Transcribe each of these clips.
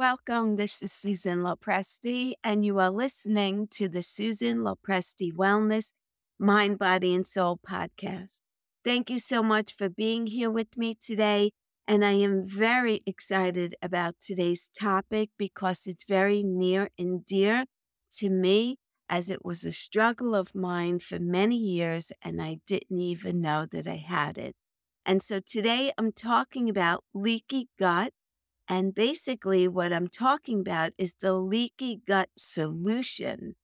welcome. This is Susan Lopresti, and you are listening to the Susan Lopresti Wellness Mind, Body, and Soul podcast. Thank you so much for being here with me today. And I am very excited about today's topic because it's very near and dear to me, as it was a struggle of mine for many years, and I didn't even know that I had it. And so today I'm talking about leaky gut. And basically, what I'm talking about is the leaky gut solution.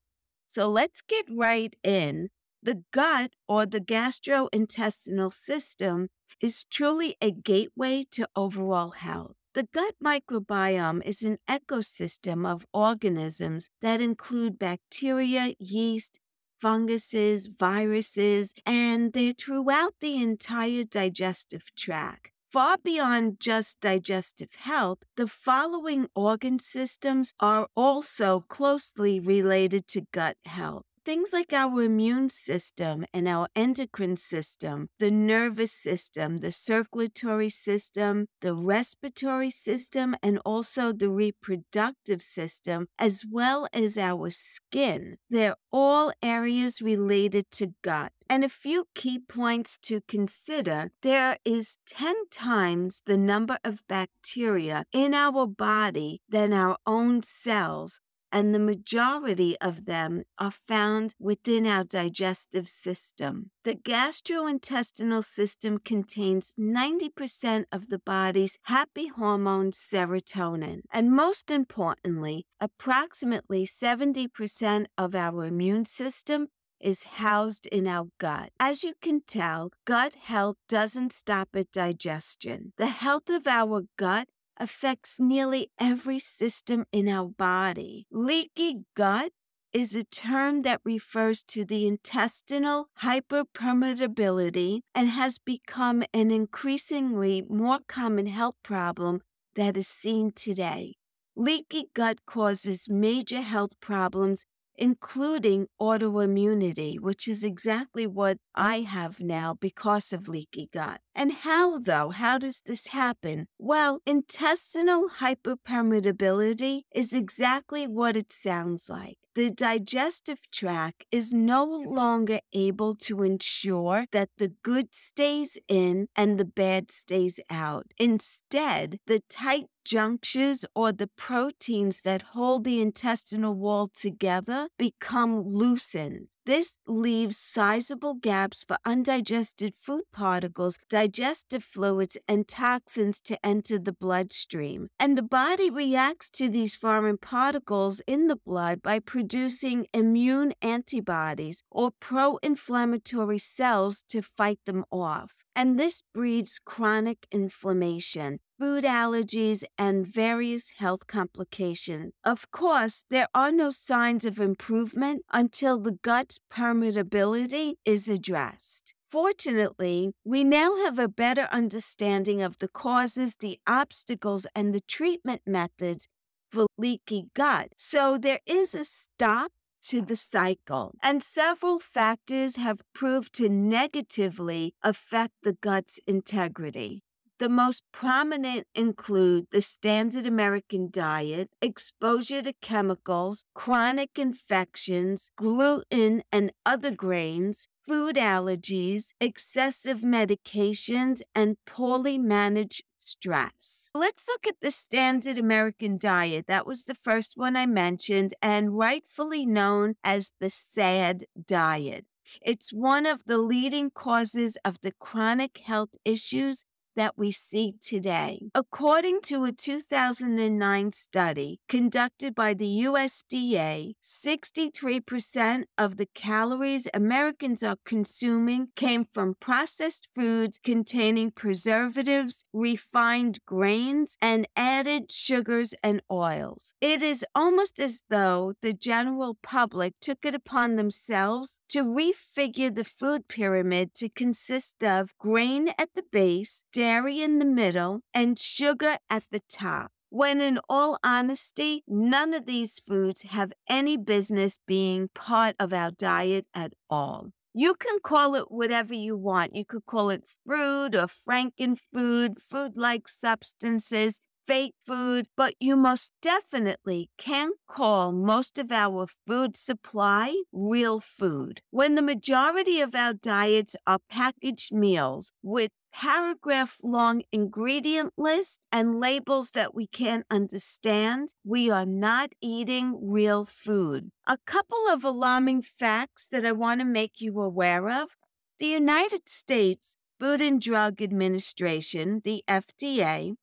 So let's get right in. The gut or the gastrointestinal system is truly a gateway to overall health. The gut microbiome is an ecosystem of organisms that include bacteria, yeast, funguses, viruses, and they're throughout the entire digestive tract. Far beyond just digestive health, the following organ systems are also closely related to gut health things like our immune system and our endocrine system, the nervous system, the circulatory system, the respiratory system, and also the reproductive system, as well as our skin. They're all areas related to gut. And a few key points to consider there is 10 times the number of bacteria in our body than our own cells and the majority of them are found within our digestive system. The gastrointestinal system contains 90% of the body's happy hormone serotonin. And most importantly, approximately 70% of our immune system is housed in our gut. As you can tell, gut health doesn't stop at digestion. The health of our gut affects nearly every system in our body. Leaky gut is a term that refers to the intestinal hyperpermeability and has become an increasingly more common health problem that is seen today. Leaky gut causes major health problems including autoimmunity, which is exactly what I have now because of leaky gut. And how, though? How does this happen? Well, intestinal hyperpermeability is exactly what it sounds like. The digestive tract is no longer able to ensure that the good stays in and the bad stays out. Instead, the tight junctures or the proteins that hold the intestinal wall together become loosened. This leaves sizable gaps for undigested food particles, digestive fluids, and toxins to enter the bloodstream. And the body reacts to these foreign particles in the blood by producing immune antibodies or pro inflammatory cells to fight them off. And this breeds chronic inflammation food allergies, and various health complications. Of course, there are no signs of improvement until the gut permeability is addressed. Fortunately, we now have a better understanding of the causes, the obstacles, and the treatment methods for leaky gut. So there is a stop to the cycle. And several factors have proved to negatively affect the gut's integrity. The most prominent include the standard American diet, exposure to chemicals, chronic infections, gluten and other grains, food allergies, excessive medications, and poorly managed stress. Let's look at the standard American diet. That was the first one I mentioned and rightfully known as the SAD diet. It's one of the leading causes of the chronic health issues that we see today. According to a 2009 study conducted by the USDA, 63% of the calories Americans are consuming came from processed foods containing preservatives, refined grains, and added sugars and oils. It is almost as though the general public took it upon themselves to refigure the food pyramid to consist of grain at the base, dairy in the middle, and sugar at the top. When in all honesty, none of these foods have any business being part of our diet at all. You can call it whatever you want. You could call it fruit or frankenfood, food like substances. fake food, but you most definitely can't call most of our food supply real food. When the majority of our diets are packaged meals with paragraph long ingredient lists and labels that we can't understand, we are not eating real food. A couple of alarming facts that I want to make you aware of. The United States Food and Drug Administration, the FDA,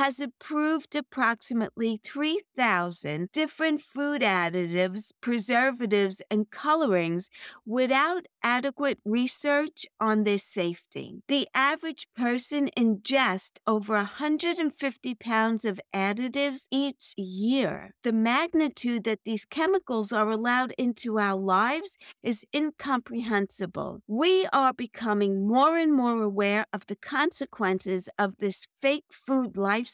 has approved approximately 3,000 different food additives, preservatives, and colorings without adequate research on their safety. The average person ingests over 150 pounds of additives each year. The magnitude that these chemicals are allowed into our lives is incomprehensible. We are becoming more and more aware of the consequences of this fake food lifestyle,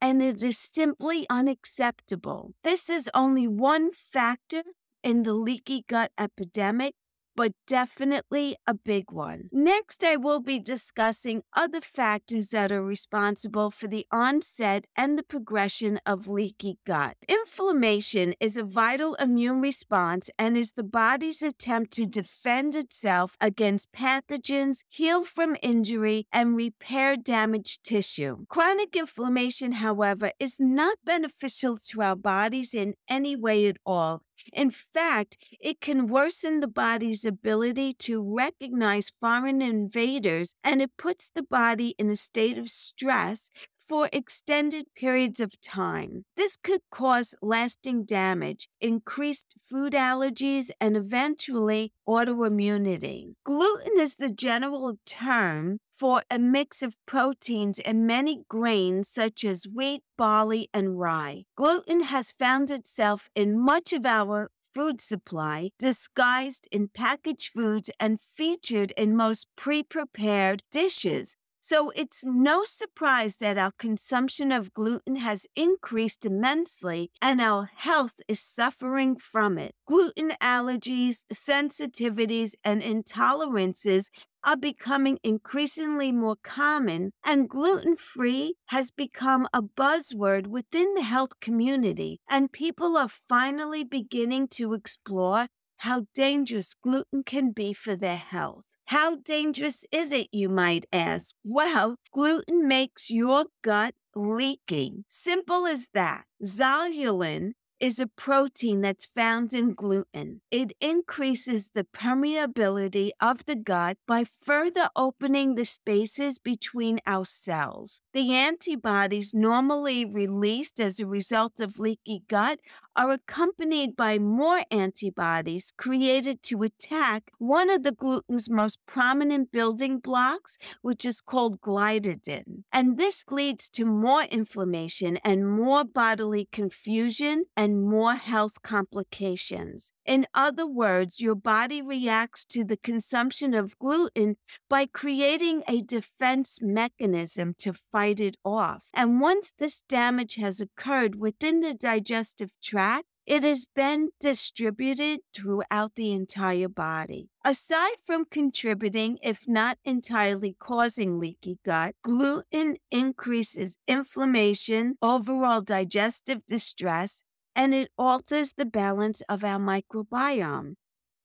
and it is simply unacceptable. This is only one factor in the leaky gut epidemic but definitely a big one. Next, I will be discussing other factors that are responsible for the onset and the progression of leaky gut. Inflammation is a vital immune response and is the body's attempt to defend itself against pathogens, heal from injury, and repair damaged tissue. Chronic inflammation, however, is not beneficial to our bodies in any way at all in fact, it can worsen the body's ability to recognize foreign invaders and it puts the body in a state of stress for extended periods of time. This could cause lasting damage, increased food allergies, and eventually autoimmunity. Gluten is the general term for a mix of proteins and many grains such as wheat, barley, and rye. Gluten has found itself in much of our food supply, disguised in packaged foods and featured in most pre prepared dishes. So it's no surprise that our consumption of gluten has increased immensely and our health is suffering from it. Gluten allergies, sensitivities, and intolerances are becoming increasingly more common, and gluten free has become a buzzword within the health community, and people are finally beginning to explore how dangerous gluten can be for their health. How dangerous is it, you might ask? Well, gluten makes your gut leaking. Simple as that. Zonulin is a protein that's found in gluten. It increases the permeability of the gut by further opening the spaces between our cells. The antibodies normally released as a result of leaky gut are accompanied by more antibodies created to attack one of the gluten's most prominent building blocks, which is called gliadin. And this leads to more inflammation and more bodily confusion and more health complications. In other words, your body reacts to the consumption of gluten by creating a defense mechanism to fight it off. And once this damage has occurred within the digestive tract, it is then distributed throughout the entire body. Aside from contributing, if not entirely causing leaky gut, gluten increases inflammation, overall digestive distress, and it alters the balance of our microbiome.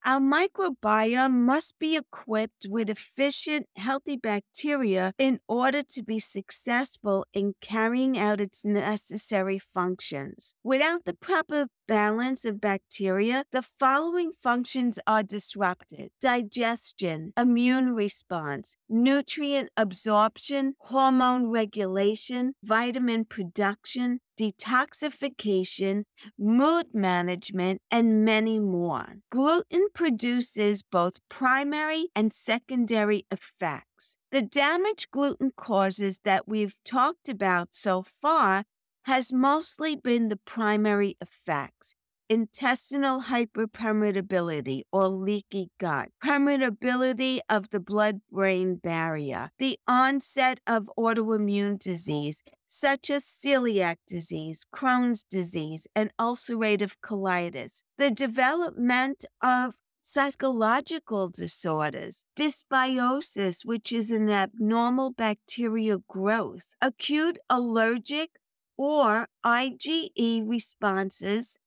Our microbiome must be equipped with efficient, healthy bacteria in order to be successful in carrying out its necessary functions. Without the proper balance of bacteria, the following functions are disrupted digestion, immune response, nutrient absorption, hormone regulation, vitamin production, detoxification, mood management, and many more. Gluten produces both primary and secondary effects. The damage gluten causes that we've talked about so far has mostly been the primary effects intestinal hyperpermeability or leaky gut, permeability of the blood brain barrier, the onset of autoimmune disease, such as celiac disease, Crohn's disease, and ulcerative colitis, the development of psychological disorders, dysbiosis, which is an abnormal bacterial growth, acute allergic or IgE responses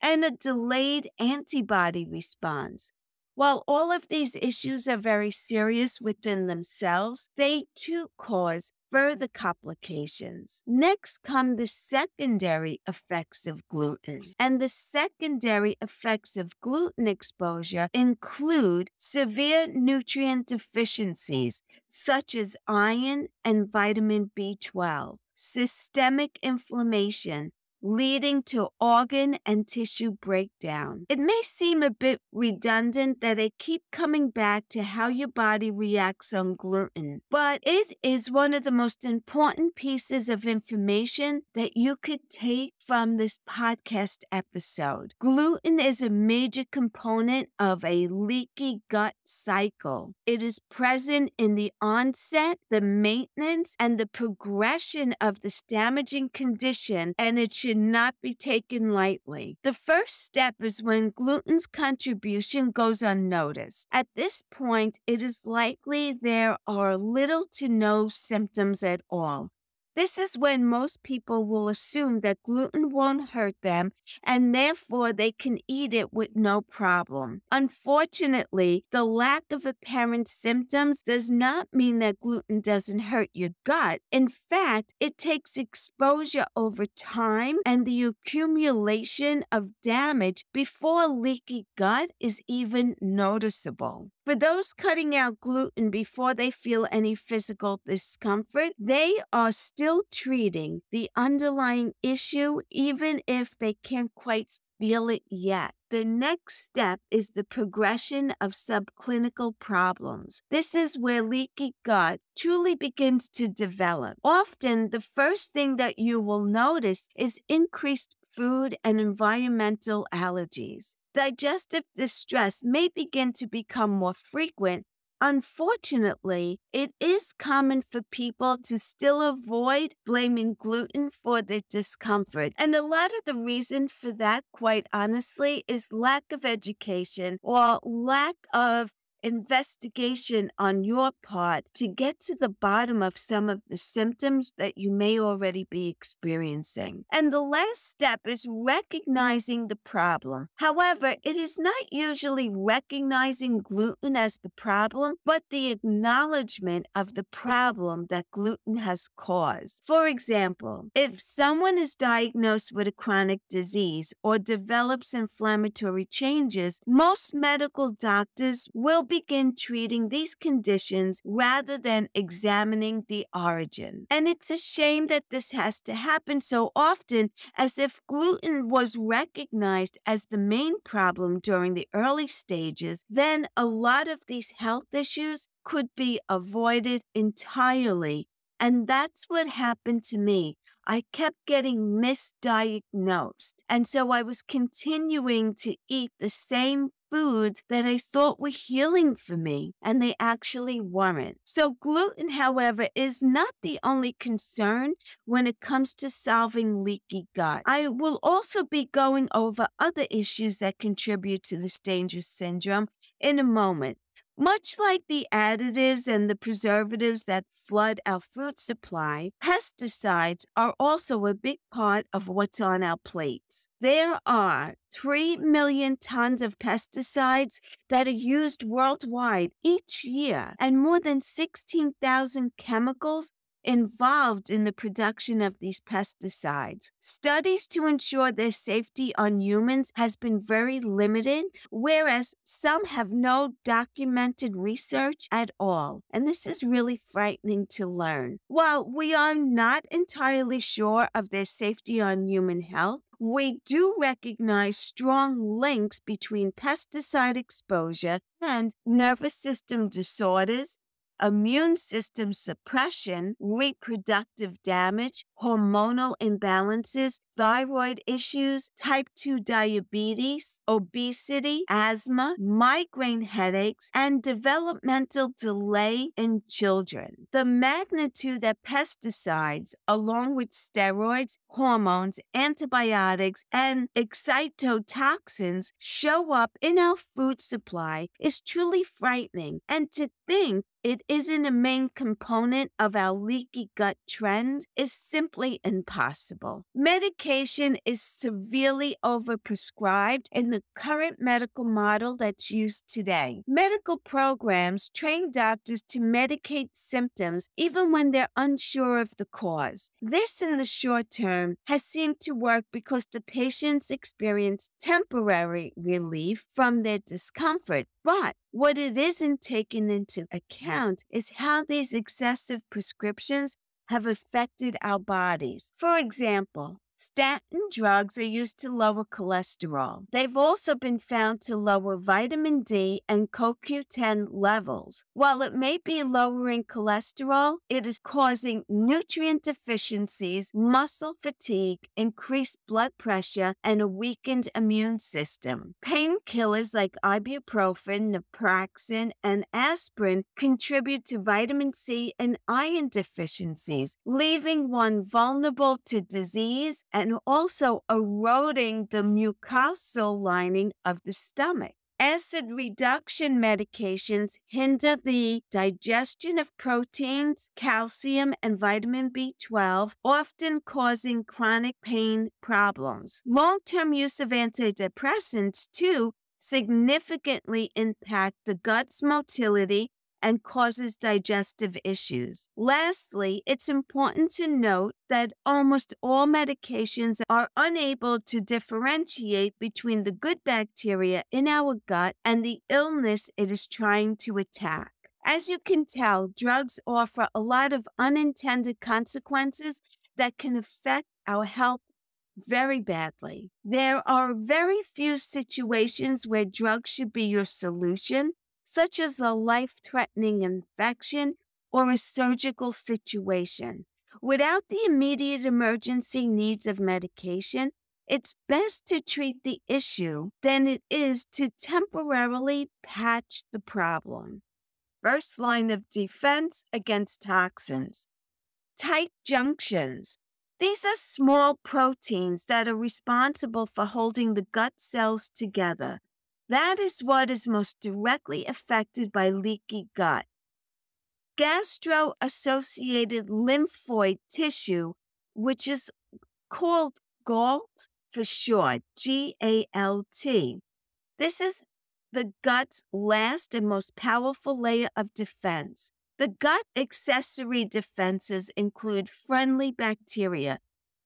and a delayed antibody response. While all of these issues are very serious within themselves, they too cause further complications. Next come the secondary effects of gluten. And the secondary effects of gluten exposure include severe nutrient deficiencies, such as iron and vitamin B12, systemic inflammation, leading to organ and tissue breakdown. It may seem a bit redundant that I keep coming back to how your body reacts on gluten, but it is one of the most important pieces of information that you could take from this podcast episode. Gluten is a major component of a leaky gut cycle. It is present in the onset, the maintenance, and the progression of this damaging condition, and it should should not be taken lightly. The first step is when gluten's contribution goes unnoticed. At this point, it is likely there are little to no symptoms at all. This is when most people will assume that gluten won't hurt them and therefore they can eat it with no problem. Unfortunately, the lack of apparent symptoms does not mean that gluten doesn't hurt your gut. In fact, it takes exposure over time and the accumulation of damage before leaky gut is even noticeable. For those cutting out gluten before they feel any physical discomfort, they are still treating the underlying issue even if they can't quite feel it yet. The next step is the progression of subclinical problems. This is where leaky gut truly begins to develop. Often, the first thing that you will notice is increased food and environmental allergies digestive distress may begin to become more frequent. Unfortunately, it is common for people to still avoid blaming gluten for their discomfort. And a lot of the reason for that, quite honestly, is lack of education or lack of investigation on your part to get to the bottom of some of the symptoms that you may already be experiencing. And the last step is recognizing the problem. However, it is not usually recognizing gluten as the problem, but the acknowledgement of the problem that gluten has caused. For example, if someone is diagnosed with a chronic disease or develops inflammatory changes, most medical doctors will begin treating these conditions rather than examining the origin. And it's a shame that this has to happen so often, as if gluten was recognized as the main problem during the early stages, then a lot of these health issues could be avoided entirely. And that's what happened to me. I kept getting misdiagnosed. And so I was continuing to eat the same foods that I thought were healing for me, and they actually weren't. So, gluten, however, is not the only concern when it comes to solving leaky gut. I will also be going over other issues that contribute to this dangerous syndrome in a moment. Much like the additives and the preservatives that flood our food supply, pesticides are also a big part of what's on our plates. There are 3 million tons of pesticides that are used worldwide each year, and more than 16,000 chemicals involved in the production of these pesticides. Studies to ensure their safety on humans has been very limited, whereas some have no documented research at all. And this is really frightening to learn. While we are not entirely sure of their safety on human health, we do recognize strong links between pesticide exposure and nervous system disorders, immune system suppression, reproductive damage, hormonal imbalances, thyroid issues, type 2 diabetes, obesity, asthma, migraine headaches, and developmental delay in children. The magnitude that pesticides, along with steroids, hormones, antibiotics, and excitotoxins, show up in our food supply is truly frightening. And to think it isn't a main component of our leaky gut trend is simply impossible. Medication is severely overprescribed in the current medical model that's used today. Medical programs train doctors to medicate symptoms even when they're unsure of the cause. This, in the short term, has seemed to work because the patients experience temporary relief from their discomfort. But what it isn't taken into account is how these excessive prescriptions have affected our bodies. For example, Statin drugs are used to lower cholesterol. They've also been found to lower vitamin D and CoQ10 levels. While it may be lowering cholesterol, it is causing nutrient deficiencies, muscle fatigue, increased blood pressure, and a weakened immune system. Painkillers like ibuprofen, naproxen, and aspirin contribute to vitamin C and iron deficiencies, leaving one vulnerable to disease and also eroding the mucosal lining of the stomach. Acid reduction medications hinder the digestion of proteins, calcium, and vitamin B12, often causing chronic pain problems. Long term use of antidepressants, too, significantly impact the gut's motility and causes digestive issues. Lastly, it's important to note that almost all medications are unable to differentiate between the good bacteria in our gut and the illness it is trying to attack. As you can tell, drugs offer a lot of unintended consequences that can affect our health very badly. There are very few situations where drugs should be your solution, such as a life threatening infection or a surgical situation. Without the immediate emergency needs of medication, it's best to treat the issue than it is to temporarily patch the problem. First line of defense against toxins. Tight junctions. These are small proteins that are responsible for holding the gut cells together. That is what is most directly affected by leaky gut. Gastro associated lymphoid tissue, which is called GALT for short, G A L T. This is the gut's last and most powerful layer of defense. The gut accessory defenses include friendly bacteria.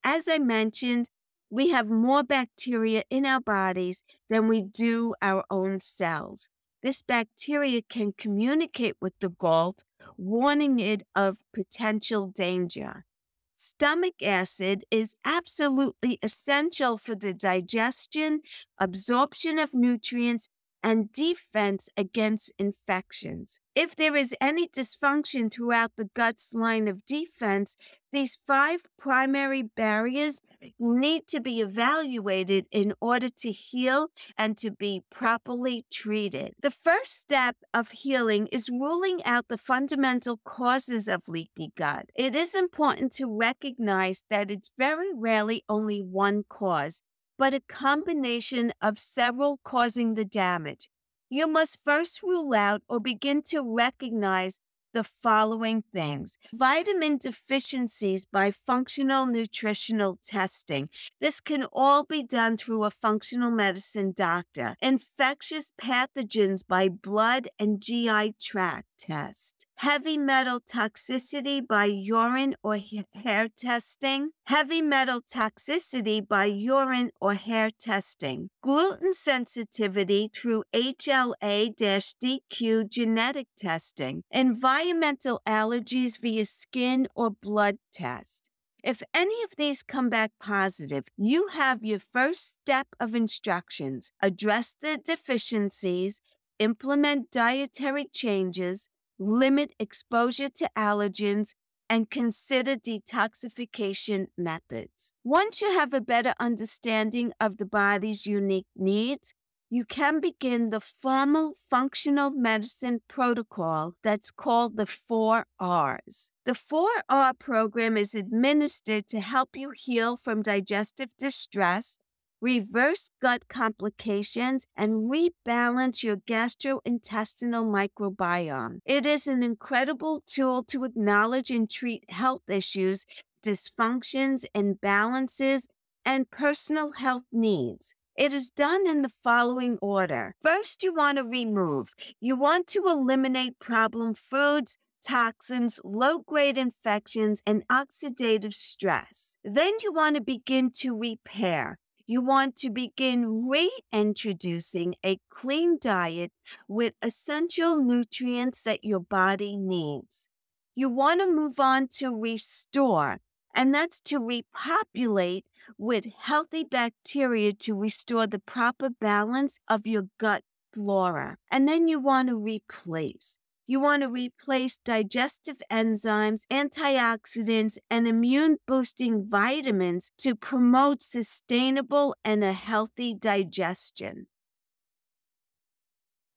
As I mentioned, we have more bacteria in our bodies than we do our own cells. This bacteria can communicate with the GALT, warning it of potential danger. Stomach acid is absolutely essential for the digestion, absorption of nutrients, and defense against infections. If there is any dysfunction throughout the gut's line of defense, these five primary barriers need to be evaluated in order to heal and to be properly treated. The first step of healing is ruling out the fundamental causes of leaky gut. It is important to recognize that it's very rarely only one cause but a combination of several causing the damage. You must first rule out or begin to recognize the following things vitamin deficiencies by functional nutritional testing. This can all be done through a functional medicine doctor. Infectious pathogens by blood and GI tract test. Heavy metal toxicity by urine or hair testing. Heavy metal toxicity by urine or hair testing. Gluten sensitivity through HLA DQ genetic testing. Environmental allergies via skin or blood test. If any of these come back positive, you have your first step of instructions. Address the deficiencies, implement dietary changes, limit exposure to allergens, and consider detoxification methods. Once you have a better understanding of the body's unique needs, you can begin the formal functional medicine protocol that's called the 4Rs. The 4R program is administered to help you heal from digestive distress, reverse gut complications, and rebalance your gastrointestinal microbiome. It is an incredible tool to acknowledge and treat health issues, dysfunctions, imbalances, and personal health needs. It is done in the following order. First, you want to remove. You want to eliminate problem foods, toxins, low grade infections, and oxidative stress. Then you want to begin to repair. You want to begin reintroducing a clean diet with essential nutrients that your body needs. You want to move on to restore, and that's to repopulate with healthy bacteria to restore the proper balance of your gut flora. And then you want to replace. You want to replace digestive enzymes, antioxidants, and immune boosting vitamins to promote sustainable and a healthy digestion.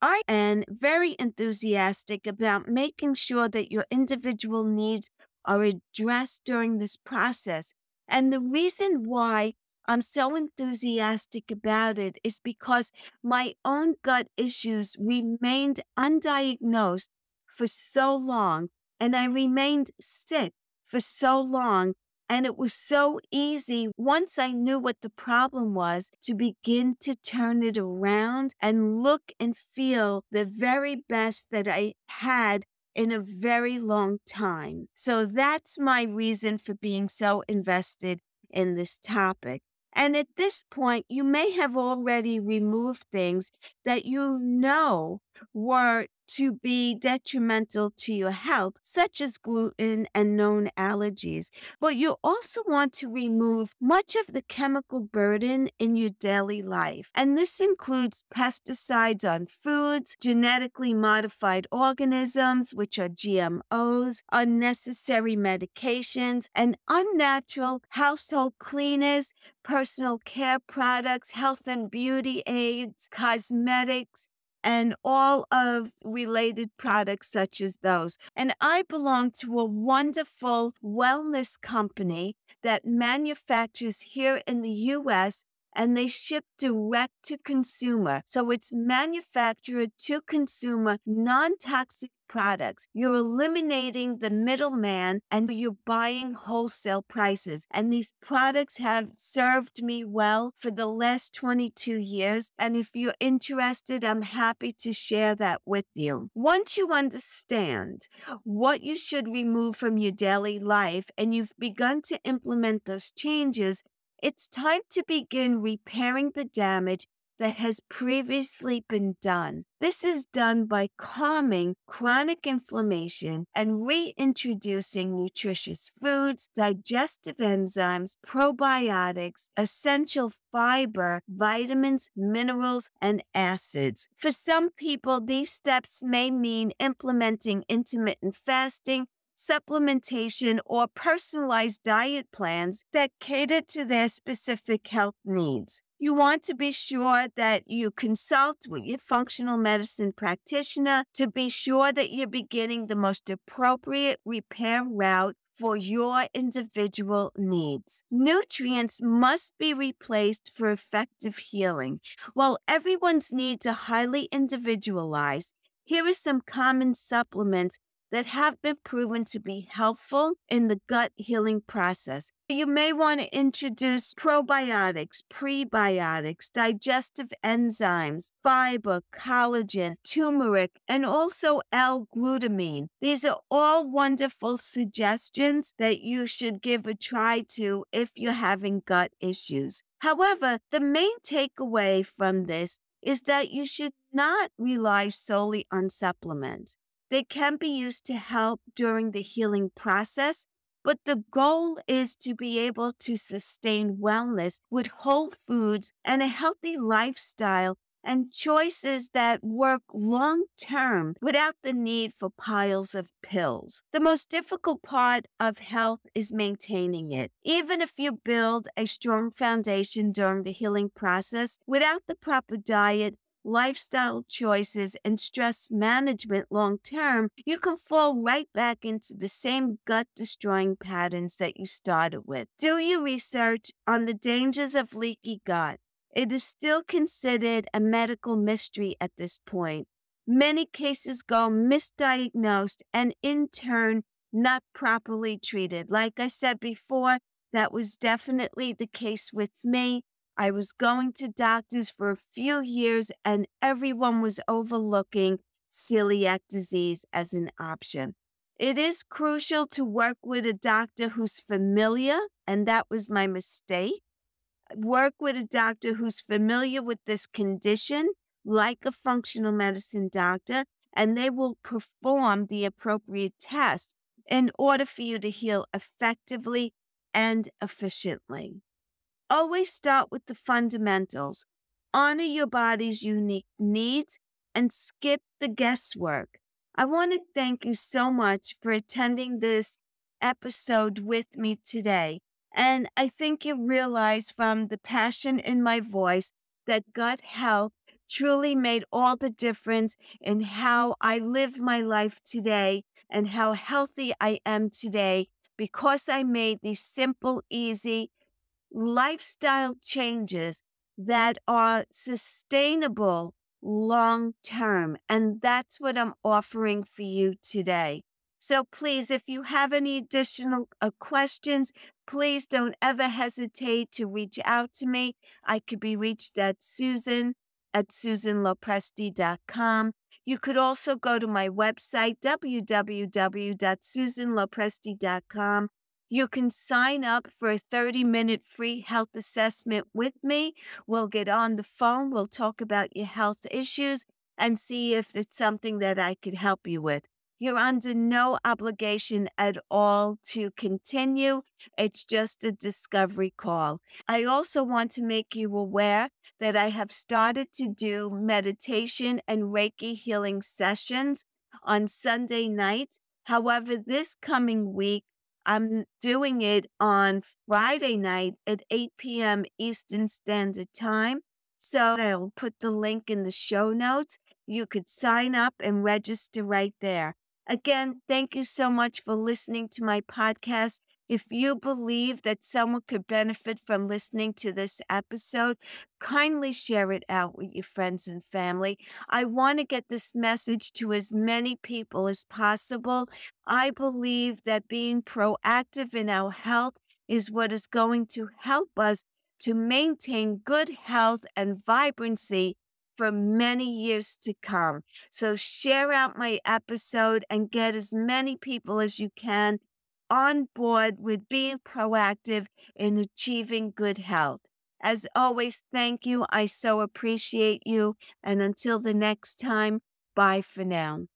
I am very enthusiastic about making sure that your individual needs are addressed during this process. And the reason why I'm so enthusiastic about it is because my own gut issues remained undiagnosed for so long and I remained sick for so long. And it was so easy once I knew what the problem was to begin to turn it around and look and feel the very best that I had in a very long time. So that's my reason for being so invested in this topic. And at this point, you may have already removed things that you know were to be detrimental to your health, such as gluten and known allergies. But you also want to remove much of the chemical burden in your daily life. And this includes pesticides on foods, genetically modified organisms, which are GMOs, unnecessary medications, and unnatural household cleaners, personal care products, health and beauty aids, cosmetics, and all of related products such as those. And I belong to a wonderful wellness company that manufactures here in the US and they ship direct to consumer. So it's manufactured to consumer, non toxic products. You're eliminating the middleman and you're buying wholesale prices. And these products have served me well for the last 22 years. And if you're interested, I'm happy to share that with you. Once you understand what you should remove from your daily life and you've begun to implement those changes, it's time to begin repairing the damage that has previously been done. This is done by calming chronic inflammation and reintroducing nutritious foods, digestive enzymes, probiotics, essential fiber, vitamins, minerals, and acids. For some people, these steps may mean implementing intermittent fasting, supplementation, or personalized diet plans that cater to their specific health needs. You want to be sure that you consult with your functional medicine practitioner to be sure that you're beginning the most appropriate repair route for your individual needs. Nutrients must be replaced for effective healing. While everyone's needs are highly individualized, here are some common supplements that have been proven to be helpful in the gut healing process. You may want to introduce probiotics, prebiotics, digestive enzymes, fiber, collagen, turmeric, and also L-glutamine. These are all wonderful suggestions that you should give a try to if you're having gut issues. However, the main takeaway from this is that you should not rely solely on supplements. They can be used to help during the healing process, but the goal is to be able to sustain wellness with whole foods and a healthy lifestyle and choices that work long term without the need for piles of pills. The most difficult part of health is maintaining it. Even if you build a strong foundation during the healing process, without the proper diet, lifestyle choices, and stress management long term, you can fall right back into the same gut destroying patterns that you started with. Do your research on the dangers of leaky gut. It is still considered a medical mystery at this point. Many cases go misdiagnosed and, in turn, not properly treated. Like I said before, that was definitely the case with me. I was going to doctors for a few years, and everyone was overlooking celiac disease as an option. It is crucial to work with a doctor who's familiar, and that was my mistake. Work with a doctor who's familiar with this condition, like a functional medicine doctor, and they will perform the appropriate test in order for you to heal effectively and efficiently. Always start with the fundamentals. Honor your body's unique needs and skip the guesswork. I want to thank you so much for attending this episode with me today. And I think you realize from the passion in my voice that gut health truly made all the difference in how I live my life today and how healthy I am today because I made these simple, easy lifestyle changes that are sustainable long term. And that's what I'm offering for you today. So please, if you have any additional uh, questions, please don't ever hesitate to reach out to me. I could be reached at Susan at SusanLopresti.com. You could also go to my website, www.susanlopresti.com. You can sign up for a 30 minute free health assessment with me. We'll get on the phone, we'll talk about your health issues and see if it's something that I could help you with. You're under no obligation at all to continue. It's just a discovery call. I also want to make you aware that I have started to do meditation and Reiki healing sessions on Sunday night. However, this coming week, I'm doing it on Friday night at 8 p.m. Eastern Standard Time. So I'll put the link in the show notes. You could sign up and register right there. Again, thank you so much for listening to my podcast. If you believe that someone could benefit from listening to this episode, kindly share it out with your friends and family. I want to get this message to as many people as possible. I believe that being proactive in our health is what is going to help us to maintain good health and vibrancy for many years to come. So share out my episode and get as many people as you can on board with being proactive in achieving good health. As always, thank you. I so appreciate you. And until the next time, bye for now.